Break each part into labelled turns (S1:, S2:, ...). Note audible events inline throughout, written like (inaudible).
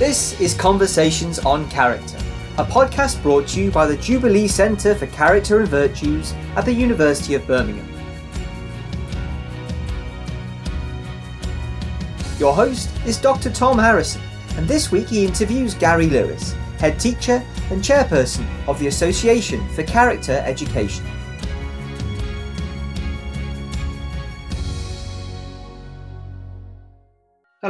S1: This is Conversations on Character, a podcast brought to you by the Jubilee Centre for Character and Virtues at the University of Birmingham. Your host is Dr. Tom Harrison, and this week he interviews Gary Lewis, head teacher and chairperson of the Association for Character Education.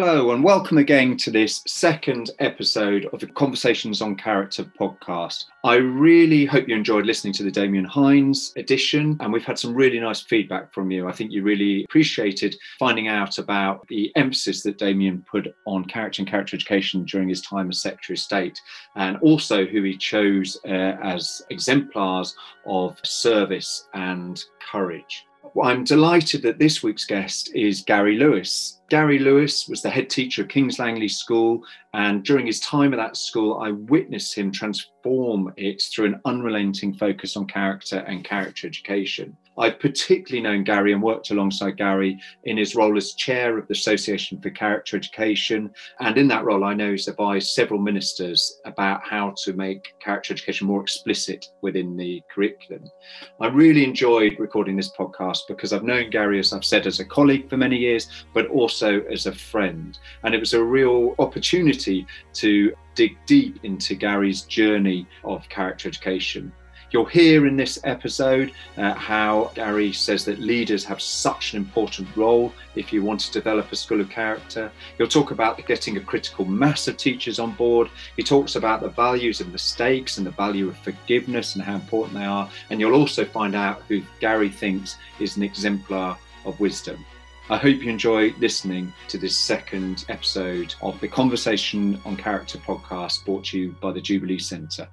S2: Hello, and welcome again to this second episode of the Conversations on Character podcast. I really hope you enjoyed listening to the Damian Hinds edition, and we've had some really nice feedback from you. I think you really appreciated finding out about the emphasis that Damian put on character and character education during his time as Secretary of State, and also who he chose uh, as exemplars of service and courage. I'm delighted that this week's guest is Gary Lewis. Gary Lewis was the head teacher of King's Langley School, and during his time at that school, I witnessed him transform it through an unrelenting focus on character and character education. I've particularly known Gary and worked alongside Gary in his role as chair of the Association for Character Education. And in that role, I know he's advised several ministers about how to make character education more explicit within the curriculum. I really enjoyed recording this podcast because I've known Gary, as I've said, as a colleague for many years, but also as a friend. And it was a real opportunity to dig deep into Gary's journey of character education. You'll hear in this episode uh, how Gary says that leaders have such an important role if you want to develop a school of character. He'll talk about getting a critical mass of teachers on board. He talks about the values of mistakes and the value of forgiveness and how important they are. And you'll also find out who Gary thinks is an exemplar of wisdom. I hope you enjoy listening to this second episode of the Conversation on Character podcast brought to you by the Jubilee Centre.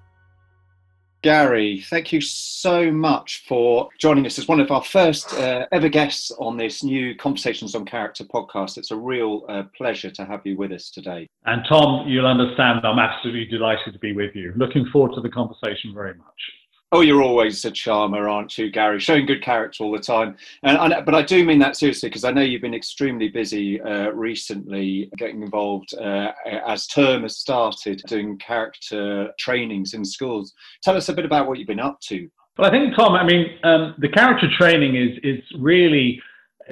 S2: Gary, thank you so much for joining us as one of our first uh, ever guests on this new Conversations on Character podcast. It's a real uh, pleasure to have you with us today.
S3: And Tom, you'll understand I'm absolutely delighted to be with you. Looking forward to the conversation very much.
S2: Oh, you're always a charmer, aren't you, Gary? Showing good character all the time. And, and but I do mean that seriously because I know you've been extremely busy uh, recently, getting involved uh, as term has started, doing character trainings in schools. Tell us a bit about what you've been up to.
S3: Well, I think Tom, I mean, um, the character training is is really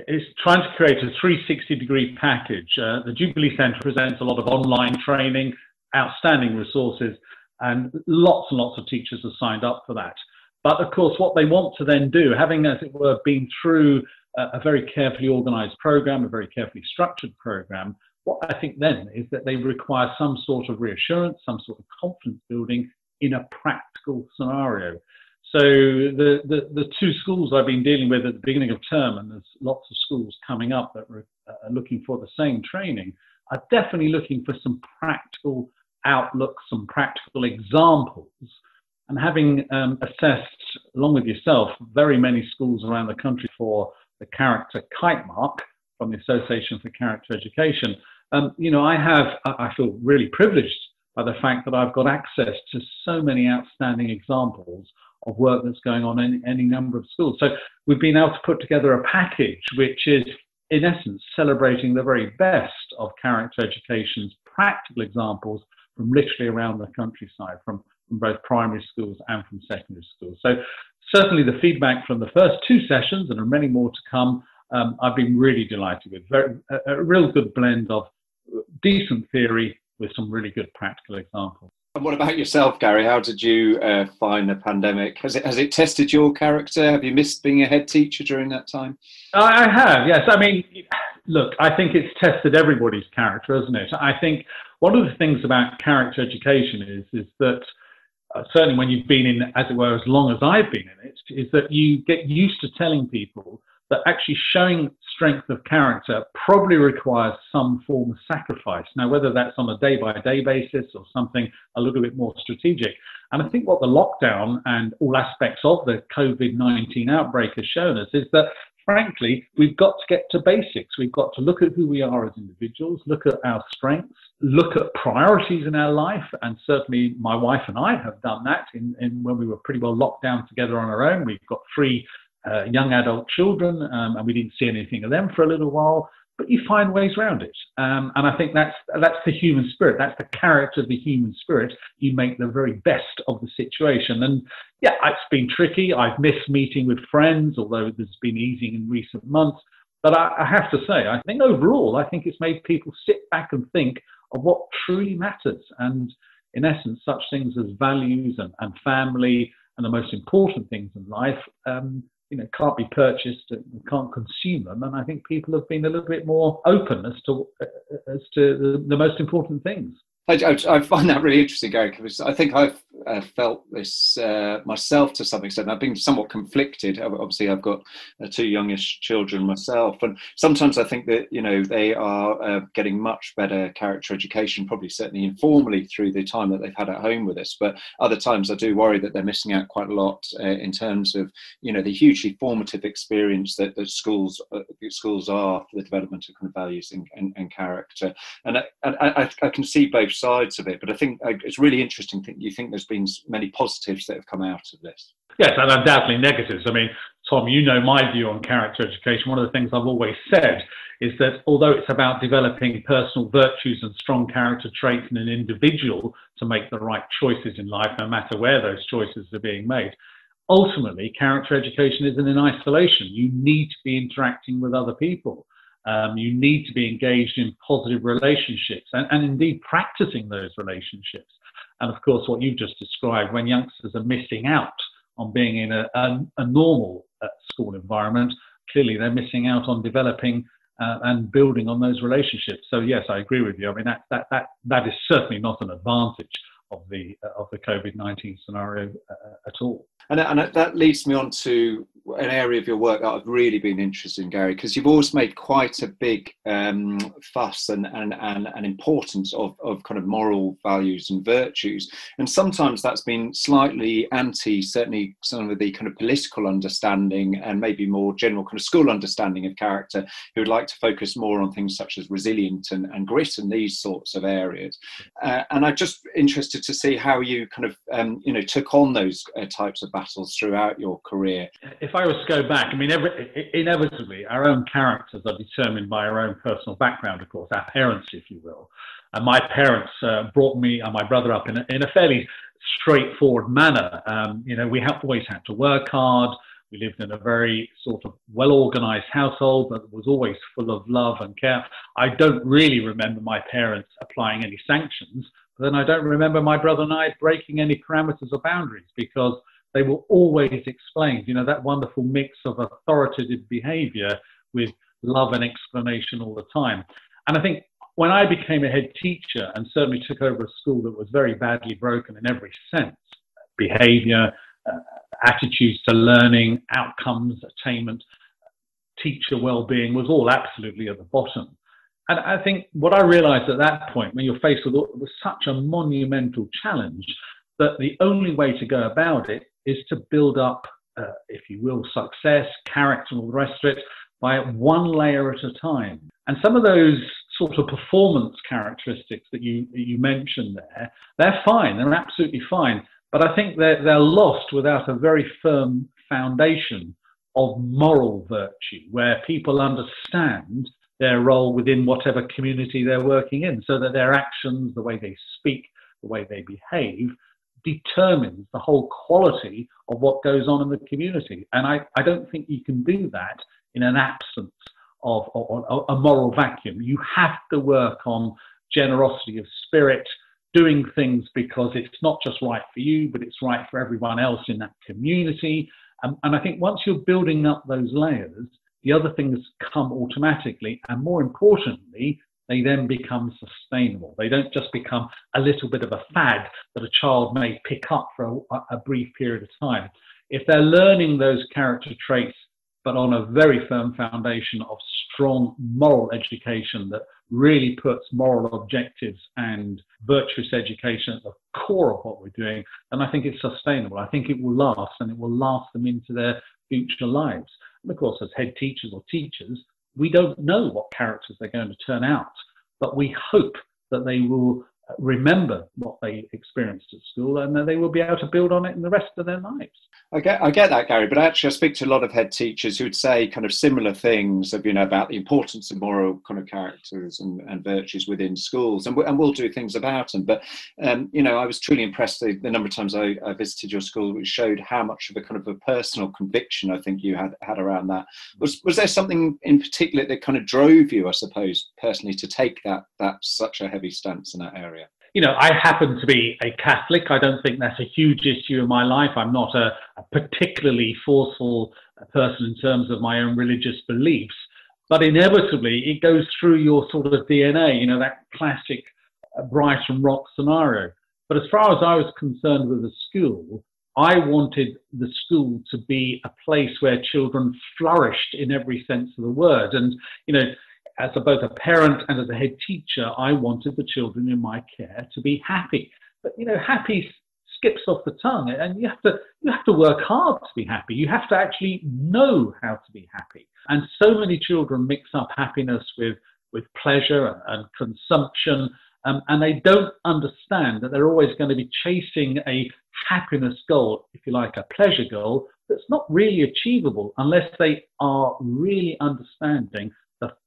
S3: is trying to create a 360 degree package. Uh, the Jubilee Centre presents a lot of online training, outstanding resources and lots and lots of teachers have signed up for that. But of course, what they want to then do, having, as it were, been through a, very carefully organized program, a very carefully structured program, what I think then is that they require some sort of reassurance, some sort of confidence building in a practical scenario. So the, the, the, two schools I've been dealing with at the beginning of term, and there's lots of schools coming up that uh, are looking for the same training, are definitely looking for some practical outlook, some practical examples, and having um, assessed, along with yourself, very many schools around the country for the character kite mark from the Association for Character Education, um, you know, I have, I feel really privileged by the fact that I've got access to so many outstanding examples of work that's going on in any number of schools. So we've been able to put together a package which is, in essence, celebrating the very best of character education's practical examples from literally around the countryside, from, from both primary schools and from secondary schools. So certainly the feedback from the first two sessions, and there are many more to come, um, I've been really delighted with. Very, a, a real good blend of decent theory with some really good practical examples.
S2: And what about yourself, Gary? How did you uh, find the pandemic? Has it has it tested your character? Have you missed being a head teacher during that time?
S3: I have, yes. I mean, look, I think it's tested everybody's character, hasn't it? I think one of the things about character education is is that uh, certainly when you've been in, as it were, as long as I've been in it, is that you get used to telling people that actually showing strength of character probably requires some form of sacrifice. Now, whether that's on a day by day basis or something a little bit more strategic. And I think what the lockdown and all aspects of the COVID 19 outbreak has shown us is that frankly, we've got to get to basics. We've got to look at who we are as individuals, look at our strengths, look at priorities in our life. And certainly my wife and I have done that in, in when we were pretty well locked down together on our own. We've got three uh, young adult children, um, and we didn't see anything of them for a little while. But you find ways around it. Um, and I think that's that's the human spirit. That's the character of the human spirit. You make the very best of the situation. And yeah, it's been tricky. I've missed meeting with friends, although there's been easing in recent months. But I, I have to say, I think overall, I think it's made people sit back and think of what truly matters. And in essence, such things as values and, and family and the most important things in life um, you know can't be purchased and can't consume them. And i think people have been a little bit more open as to as to the, the most important things.
S2: I, I, I, find that really interesting, Gary, because I think I've uh, felt this uh, myself to some extent. I've been somewhat conflicted. Obviously, I've got uh, two youngish children myself, and sometimes I think that you know they are uh, getting much better character education, probably certainly informally through the time that they've had at home with us. But other times, I do worry that they're missing out quite a lot uh, in terms of you know the hugely formative experience that, that schools uh, schools are for the development of kind of values and, and, and character. And I, I, I can see both sides of it. But I think it's really interesting. That you think there's been many positives that have come out of this.
S3: Yes, and undoubtedly negatives. I mean, Tom, you know my view on character education. One of the things I've always said is that although it's about developing personal virtues and strong character traits in an individual to make the right choices in life, no matter where those choices are being made, ultimately, character education isn't in isolation. You need to be interacting with other people. Um, you need to be engaged in positive relationships and, and indeed practicing those relationships. And of course, what you've just described, when youngsters are missing out on being in a, a, a normal uh, school environment, clearly they're missing out on developing uh, and building on those relationships. So yes, I agree with you. I mean, that, that, that, that is certainly not an advantage of the, uh, of the COVID-19 scenario uh, at all.
S2: And, and that leads me on to an area of your work that I've really been interested in, Gary, because you've always made quite a big um, fuss and, and, and, and importance of, of kind of moral values and virtues. And sometimes that's been slightly anti, certainly some of the kind of political understanding and maybe more general kind of school understanding of character, who would like to focus more on things such as resilience and, and grit and these sorts of areas. Uh, and I'm just interested to see how you kind of, um, you know, took on those uh, types of battles throughout your career.
S3: If I was to go back, I mean, every, inevitably, our own characters are determined by our own personal background, of course, our parents, if you will. And my parents uh, brought me and my brother up in a, in a fairly straightforward manner. Um, you know, we have always had to work hard. We lived in a very sort of well organized household that was always full of love and care. I don't really remember my parents applying any sanctions, then I don't remember my brother and I breaking any parameters or boundaries because they were always explained. You know, that wonderful mix of authoritative behavior with love and explanation all the time. And I think when I became a head teacher and certainly took over a school that was very badly broken in every sense behavior, uh, attitudes to learning, outcomes, attainment, teacher well being was all absolutely at the bottom. And I think what I realized at that point, when you're faced with, such a monumental challenge, that the only way to go about it is to build up, uh, if you will, success, character, and all the rest of it by one layer at a time. And some of those sort of performance characteristics that you you mentioned there, they're fine, they're absolutely fine. But I think they're, they're lost without a very firm foundation of moral virtue, where people understand their role within whatever community they're working in, so that their actions, the way they speak, the way they behave, determines the whole quality of what goes on in the community. And I, I don't think you can do that in an absence of, a moral vacuum. You have to work on generosity of spirit, doing things because it's not just right for you, but it's right for everyone else in that community. Um, and I think once you're building up those layers, the other things come automatically. And more importantly, they then become sustainable. They don't just become a little bit of a fad that a child may pick up for a, a, brief period of time. If they're learning those character traits, but on a very firm foundation of strong moral education that really puts moral objectives and virtuous education at the core of what we're doing, then I think it's sustainable. I think it will last and it will last them into their future lives. And of course, as head teachers or teachers, we don't know what characters they're going to turn out, but we hope that they will remember what they experienced at school and they will be able to build on it in the rest of their lives.
S2: I get, I get that, Gary, but actually, I speak to a lot of head teachers who would say kind of similar things, of, you know, about the importance of moral kind of characters and, and virtues within schools, and, we, and we'll do things about them. But, um, you know, I was truly impressed the, the number of times I, I, visited your school, which showed how much of a kind of a personal conviction I think you had had around that. Was was there something in particular that kind of drove you, I suppose, personally, to take that that such a heavy stance in that area?
S3: You know, I happen to be a Catholic. I don't think that's a huge issue in my life. I'm not a, a particularly forceful person in terms of my own religious beliefs, but inevitably it goes through your sort of DNA, you know, that classic uh, Brighton Rock scenario. But as far as I was concerned with the school, I wanted the school to be a place where children flourished in every sense of the word. And, you know, as a, both a parent and as a head teacher, I wanted the children in my care to be happy. But you know, happy skips off the tongue, and you have to you have to work hard to be happy. You have to actually know how to be happy. And so many children mix up happiness with with pleasure and, and consumption, um, and they don't understand that they're always going to be chasing a happiness goal, if you like, a pleasure goal that's not really achievable unless they are really understanding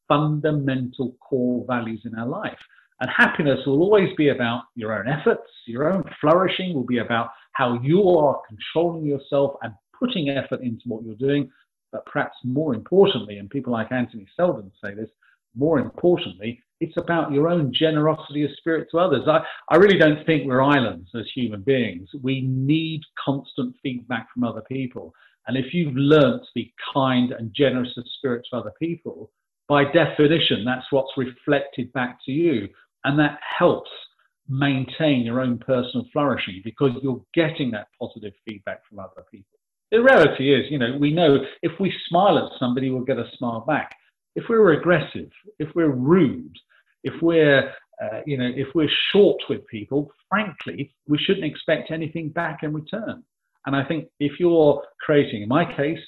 S3: fundamental core values in our life. And happiness will always be about your own efforts, your own flourishing will be about how you are controlling yourself and putting effort into what you're doing. But perhaps more importantly, and people like Anthony Seldon say this, more importantly, it's about your own generosity of spirit to others. I, I really don't think we're islands as human beings. We need constant feedback from other people. And if you've learned to be kind and generous of spirit to other people, by definition, that's what's reflected back to you. And that helps maintain your own personal flourishing because you're getting that positive feedback from other people. The reality is, you know, we know if we smile at somebody, we'll get a smile back. If we're aggressive, if we're rude, if we're, uh, you know, if we're short with people, frankly, we shouldn't expect anything back in return. And I think if you're creating, in my case,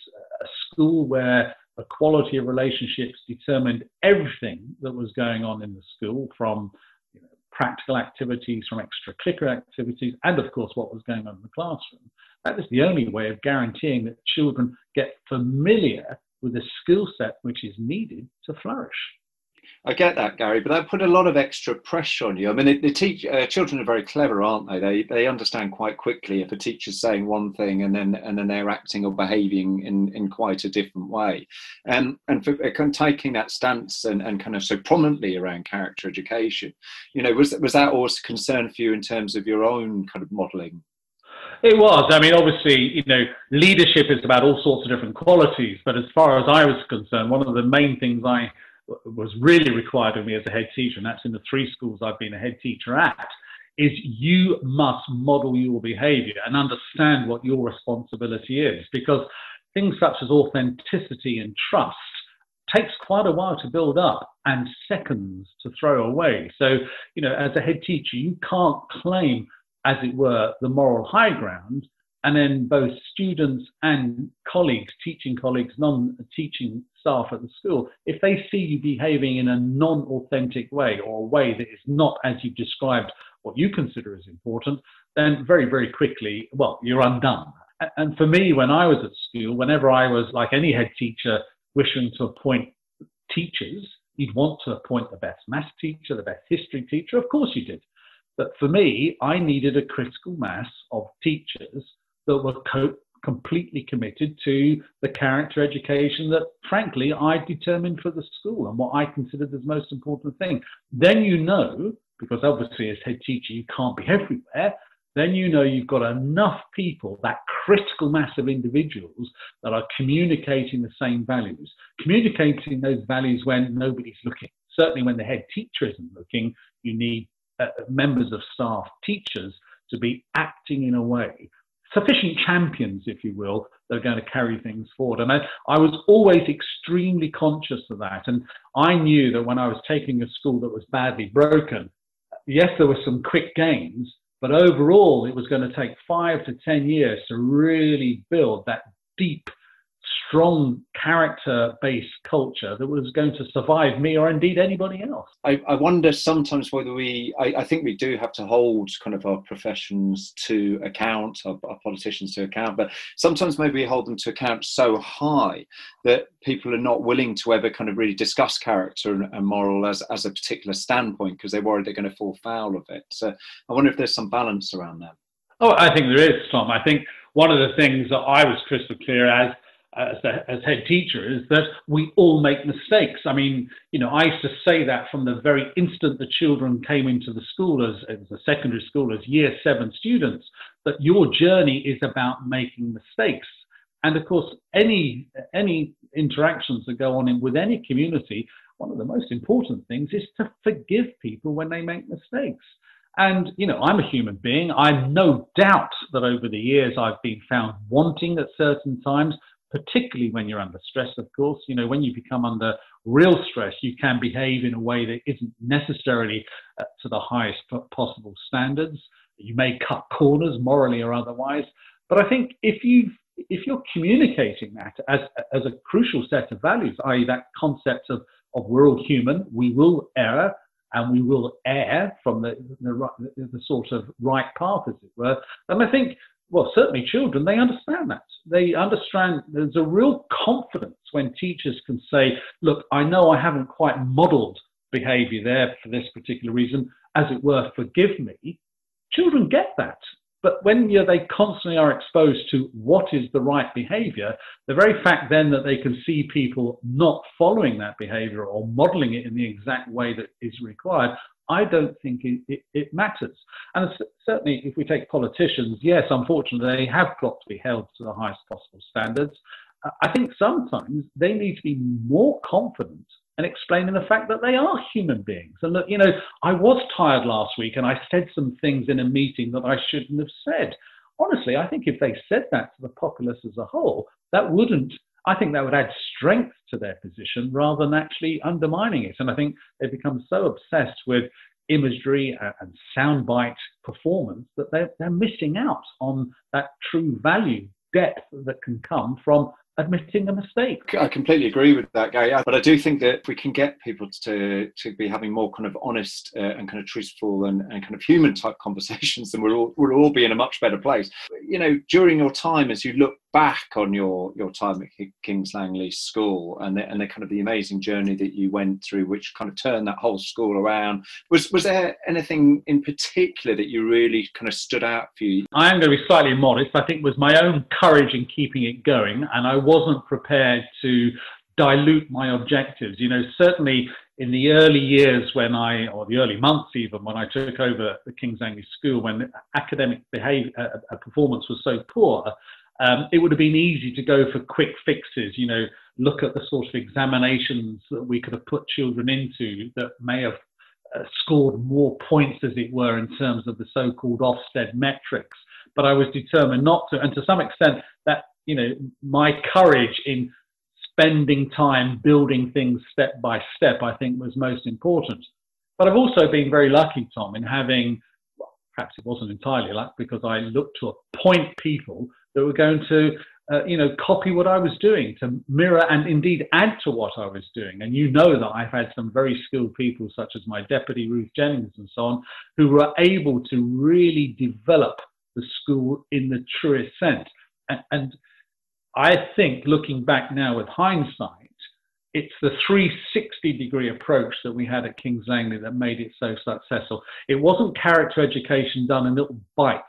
S3: a school where the quality of relationships determined everything that was going on in the school from you know, practical activities, from extracurricular activities, and of course what was going on in the classroom. That is the only way of guaranteeing that children get familiar with the skill set which is needed to flourish.
S2: I get that, Gary, but that put a lot of extra pressure on you. I mean, the teach, uh, children are very clever, aren't they? They they understand quite quickly if a teacher's saying one thing and then and then they're acting or behaving in, in quite a different way. Um, and for uh, kind of taking that stance and, and kind of so prominently around character education, you know, was was that always a concern for you in terms of your own kind of modelling?
S3: It was. I mean, obviously, you know, leadership is about all sorts of different qualities. But as far as I was concerned, one of the main things I was really required of me as a head teacher, and that's in the three schools I've been a head teacher at, is you must model your behavior and understand what your responsibility is because things such as authenticity and trust takes quite a while to build up and seconds to throw away. So, you know, as a head teacher, you can't claim, as it were, the moral high ground and then both students and colleagues, teaching colleagues, non-teaching staff at the school, if they see you behaving in a non-authentic way or a way that is not as you've described what you consider as important, then very, very quickly, well, you're undone. And for me, when I was at school, whenever I was like any head teacher wishing to appoint teachers, you'd want to appoint the best maths teacher, the best history teacher. Of course you did. But for me, I needed a critical mass of teachers that were co- completely committed to the character education that, frankly, I determined for the school and what I considered the most important thing. Then you know, because obviously as head teacher you can't be (laughs) everywhere, then you know you've got enough people, that critical mass of individuals that are communicating the same values, communicating those values when nobody's looking. Certainly when the head teacher isn't looking, you need uh, members of staff, teachers, to be acting in a way sufficient champions, if you will, that are going to carry things forward. And I, I was always extremely conscious of that. And I knew that when I was taking a school that was badly broken, yes, there were some quick gains, but overall, it was going to take five to 10 years to really build that deep, strong character based culture that was going to survive me or indeed anybody else.
S2: I, I wonder sometimes whether we, I, I, think we do have to hold kind of our professions to account, our, our, politicians to account, but sometimes maybe we hold them to account so high that people are not willing to ever kind of really discuss character and, and moral as, as a particular standpoint because they're worried they're going to fall foul of it. So I wonder if there's some balance around that.
S3: Oh, I think there is, Tom. I think one of the things that I was crystal clear as as, as head teacher is that we all make mistakes. I mean, you know, I used to say that from the very instant the children came into the school as, as a secondary school as year seven students, that your journey is about making mistakes. And of course, any any interactions that go on in, with any community, one of the most important things is to forgive people when they make mistakes. And, you know, I'm a human being. I've no doubt that over the years I've been found wanting at certain times, particularly when you're under stress, of course. You know, when you become under real stress, you can behave in a way that isn't necessarily uh, to the highest possible standards. You may cut corners morally or otherwise. But I think if you if you're communicating that as, as a crucial set of values, i.e., that concept of, of we're all human, we will err, and we will err from the, the, the, sort of right path, as it were. And I think, well, certainly children, they understand that. They understand there's a real confidence when teachers can say, look, I know I haven't quite modeled behavior there for this particular reason, as it were, forgive me. Children get that. But when you know, they constantly are exposed to what is the right behavior, the very fact then that they can see people not following that behavior or modeling it in the exact way that is required, I don't think it, it, it matters. And certainly, if we take politicians, yes, unfortunately, they have got to be held to the highest possible standards. Uh, I think sometimes they need to be more confident and explaining the fact that they are human beings. And that, you know, I was tired last week and I said some things in a meeting that I shouldn't have said. Honestly, I think if they said that to the populace as a whole, that wouldn't, I think that would add strength to their position rather than actually undermining it. And I think they've become so obsessed with imagery and soundbite performance that they're, they're missing out on that true value depth that can come from admitting a mistake.
S2: I completely agree with that, Gary. But I do think that if we can get people to to be having more kind of honest uh, and kind of truthful and, and kind of human type (laughs) conversations, then we'll all, we'll all be in a much better place. You know, during your time, as you look back on your your time at Kings Langley School and the, and the kind of the amazing journey that you went through, which kind of turned that whole school around. Was was there anything in particular that you really kind of stood out for you?
S3: I am going to be slightly modest. I think was my own courage in keeping it going, and I wasn't prepared to dilute my objectives. You know, certainly in the early years when I, or the early months even, when I took over the King's Langley School, when academic behavior, uh, uh, performance was so poor, um, it would have been easy to go for quick fixes, you know, look at the sort of examinations that we could have put children into that may have uh, scored more points, as it were, in terms of the so called Ofsted metrics. But I was determined not to. And to some extent, that, you know, my courage in spending time building things step by step, I think was most important. But I've also been very lucky, Tom, in having, well, perhaps it wasn't entirely luck because I looked to appoint people that were going to, uh, you know, copy what I was doing, to mirror and indeed add to what I was doing. And you know that I've had some very skilled people, such as my deputy Ruth Jennings and so on, who were able to really develop the school in the truest sense. And, and I think, looking back now with hindsight, it's the 360 degree approach that we had at King's Langley that made it so successful. It wasn't character education done in little bites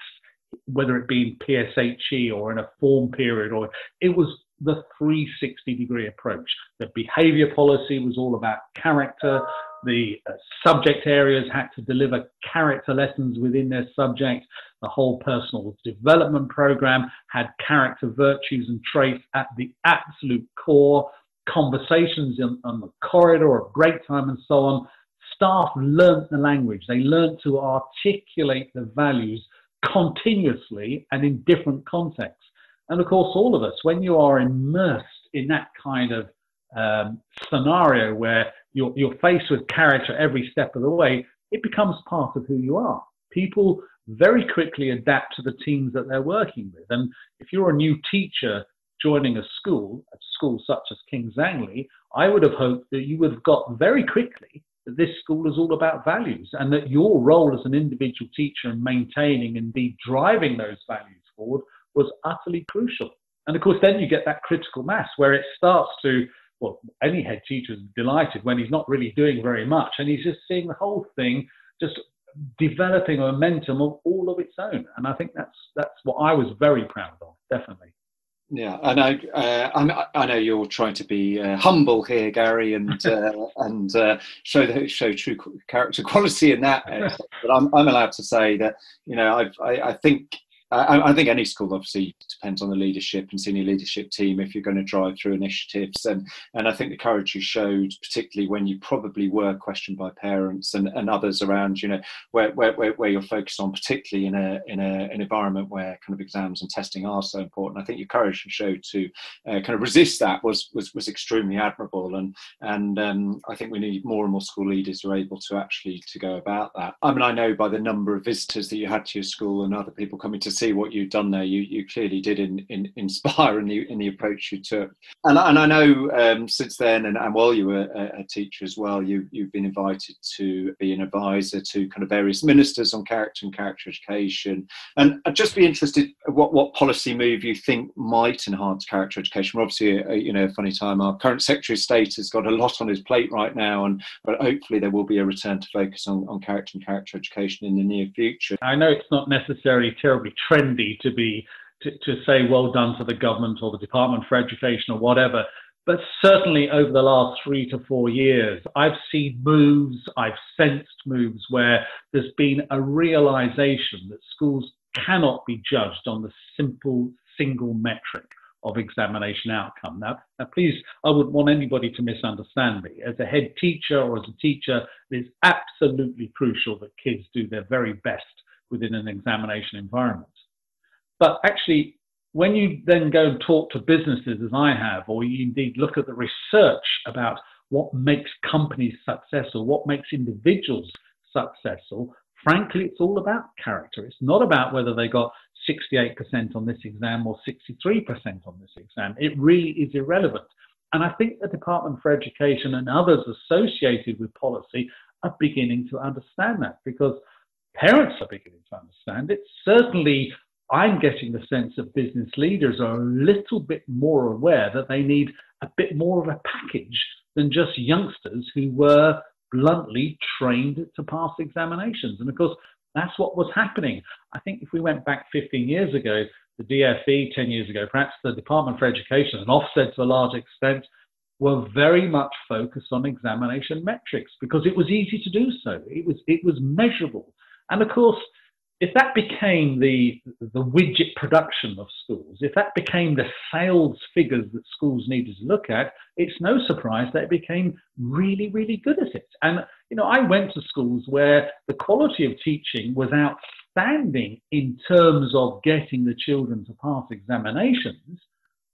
S3: whether it be in PSHE or in a form period, or it was the 360 degree approach. The behavior policy was all about character. The uh, subject areas had to deliver character lessons within their subject. The whole personal development program had character virtues and traits at the absolute core. Conversations in, on the corridor of break time and so on. Staff learnt the language. They learnt to articulate the values continuously and in different contexts. And of course, all of us, when you are immersed in that kind of um, scenario where you're, you're faced with character every step of the way, it becomes part of who you are. People very quickly adapt to the teams that they're working with. And if you're a new teacher joining a school, a school such as King's Langley, I would have hoped that you would have got very quickly that this school is all about values and that your role as an individual teacher in maintaining and indeed driving those values forward was utterly crucial. And of course, then you get that critical mass where it starts to, well, any head teacher is delighted when he's not really doing very much and he's just seeing the whole thing just developing a momentum of all of its own. And I think that's that's what I was very proud of, definitely.
S2: Yeah, and I, uh, I know you're trying to be uh, humble here, Gary, and (laughs) uh, and uh, show the, show true character (laughs) quality in that. but I'm, I'm allowed to say that you know I've, I, I think I, I, think any school obviously depends on the leadership and senior leadership team if you're going to drive through initiatives. And, and I think the courage you showed, particularly when you probably were questioned by parents and, and others around, you know, where, where, where you're focused on, particularly in, a, in a, an environment where kind of exams and testing are so important. I think your courage you showed to uh, kind of resist that was, was, was extremely admirable. And, and um, I think we need more and more school leaders who are able to actually to go about that. I mean, I know by the number of visitors that you had to your school and other people coming to see what you've done there. You you clearly did in, in, inspire in the in the approach you took. And and I know um, since then, and, and while you were a, a, teacher as well, you you've been invited to be an advisor to kind of various ministers on character and character education. And I'd just be interested what what policy move you think might enhance character education. We're obviously a, a, you know a funny time. Our current Secretary of State has got a lot on his plate right now, and but hopefully there will be a return to focus on, on character and character education in the near future.
S3: I know it's not necessarily terribly trendy to be to, to say well done to the government or the Department for Education or whatever. But certainly over the last three to four years, I've seen moves, I've sensed moves where there's been a realization that schools cannot be judged on the simple single metric of examination outcome. Now, now, please, I wouldn't want anybody to misunderstand me. As a head teacher or as a teacher, it is absolutely crucial that kids do their very best within an examination environment. But actually, when you then go and talk to businesses, as I have, or you indeed look at the research about what makes companies successful, what makes individuals successful, frankly, it's all about character. It's not about whether they got 68% on this exam or 63% on this exam. It really is irrelevant. And I think the Department for Education and others associated with policy are beginning to understand that because parents are beginning to understand it. Certainly, I'm getting the sense that business leaders are a little bit more aware that they need a bit more of a package than just youngsters who were bluntly trained to pass examinations. And of course, that's what was happening. I think if we went back 15 years ago, the DFE 10 years ago, perhaps the Department for Education and Ofsted to a large extent were very much focused on examination metrics because it was easy to do so. It was it was measurable. And of course, if that became the, the widget production of schools, if that became the sales figures that schools needed to look at, it's no surprise that it became really, really good at it. And, you know, I went to schools where the quality of teaching was outstanding in terms of getting the children to pass examinations.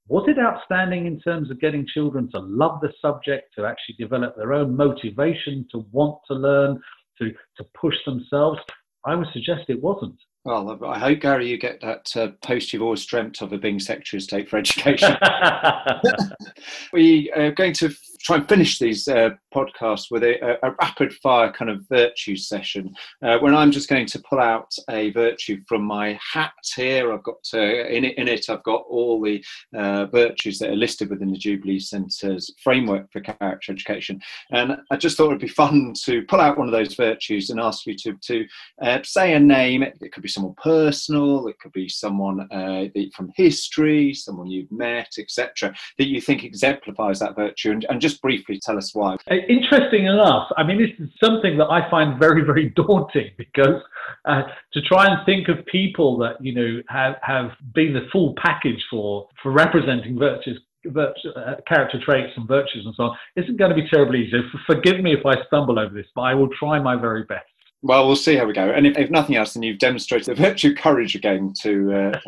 S3: Was it outstanding in terms of getting children to love the subject, to actually develop their own motivation, to want to learn, to, to push themselves? I would suggest it wasn't.
S2: Well, I hope, Gary, you get that uh, post you've always dreamt of of being Secretary of State for Education. (laughs) (laughs) we are going to try and finish these uh, podcasts with a, a, rapid fire kind of virtue session uh, when I'm just going to pull out a virtue from my hat here. I've got uh, in, it, in it, I've got all the uh, virtues that are listed within the Jubilee Centre's framework for character education. And I just thought it'd be fun to pull out one of those virtues and ask you to, to uh, say a name. It, it, could be someone personal, it could be someone uh, from history, someone you've met, etc., that you think exemplifies that virtue. And, and just just briefly tell us why?
S3: Uh, interesting enough, I mean, this is something that I find very, very (laughs) daunting because uh, to try and think of people that you know have have been the full package for for representing virtues Virtue, uh, character traits and virtues and so on isn't going to be terribly easy. Forgive me if I stumble over this, but I will try my very best.
S2: Well, we'll see how we go. And if, if nothing else, then you've demonstrated the virtue courage again. To uh,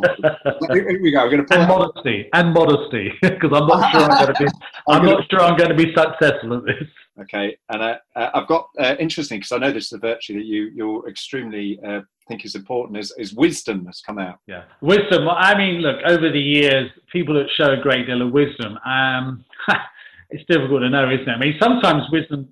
S2: here we go. We're going to
S3: pull and modesty and modesty (laughs) because I'm not sure I'm going to be. (laughs) I'm, I'm not sure I'm going to be successful at this.
S2: Okay, and uh, uh, I've got uh, interesting because I know this is a virtue that you you're extremely uh, think is important is, is wisdom has come out.
S3: Yeah, wisdom. I mean, look, over the years, people that show a great deal of wisdom. Um, (laughs) it's difficult to know, isn't it? I mean, sometimes wisdom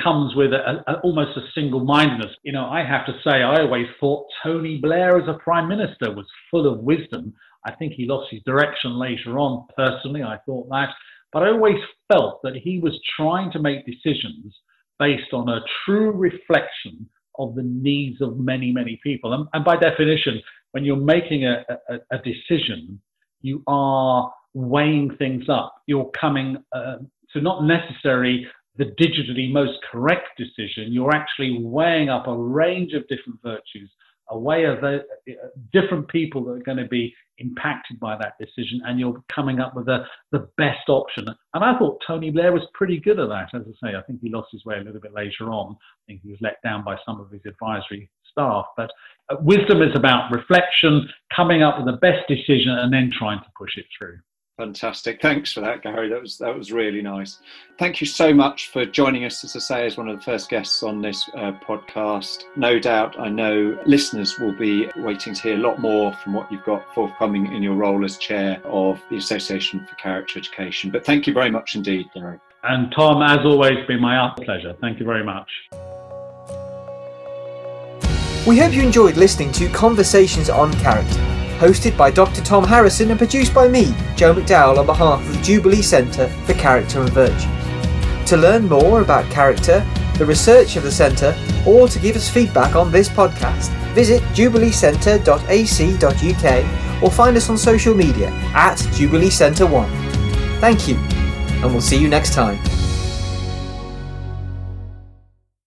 S3: comes with a, a, almost a single-mindedness. You know, I have to say, I always thought Tony Blair as a prime minister was full of wisdom. I think he lost his direction later on. Personally, I thought that, but I always felt that he was trying to make decisions based on a true reflection of the needs of many, many people. And, and by definition, when you're making a, a, a, decision, you are weighing things up. You're coming uh, to not necessarily the digitally most correct decision. You're actually weighing up a range of different virtues a way of the, uh, different people that are going to be impacted by that decision, and you're coming up with the, the best option. And I thought Tony Blair was pretty good at that. As I say, I think he lost his way a little bit later on. I think he was let down by some of his advisory staff. But uh, wisdom is about reflection, coming up with the best decision, and then trying to push it through.
S2: Fantastic. Thanks for that, Gary. That was that was really nice. Thank you so much for joining us, as I say, as one of the first guests on this uh, podcast. No doubt, I know listeners will be waiting to hear a lot more from what you've got forthcoming in your role as chair of the Association for Character Education. But thank you very much indeed, Gary.
S3: And Tom, as always, been my pleasure. Thank you very much.
S1: We hope you enjoyed listening to Conversations on Character hosted by Dr. Tom Harrison and produced by me, Joe McDowell, on behalf of the Jubilee Centre for Character and Virtue. To learn more about character, the research of the Centre, or to give us feedback on this podcast, visit jubileecentre.ac.uk or find us on social media at Jubilee Centre 1. Thank you, and we'll see you next time.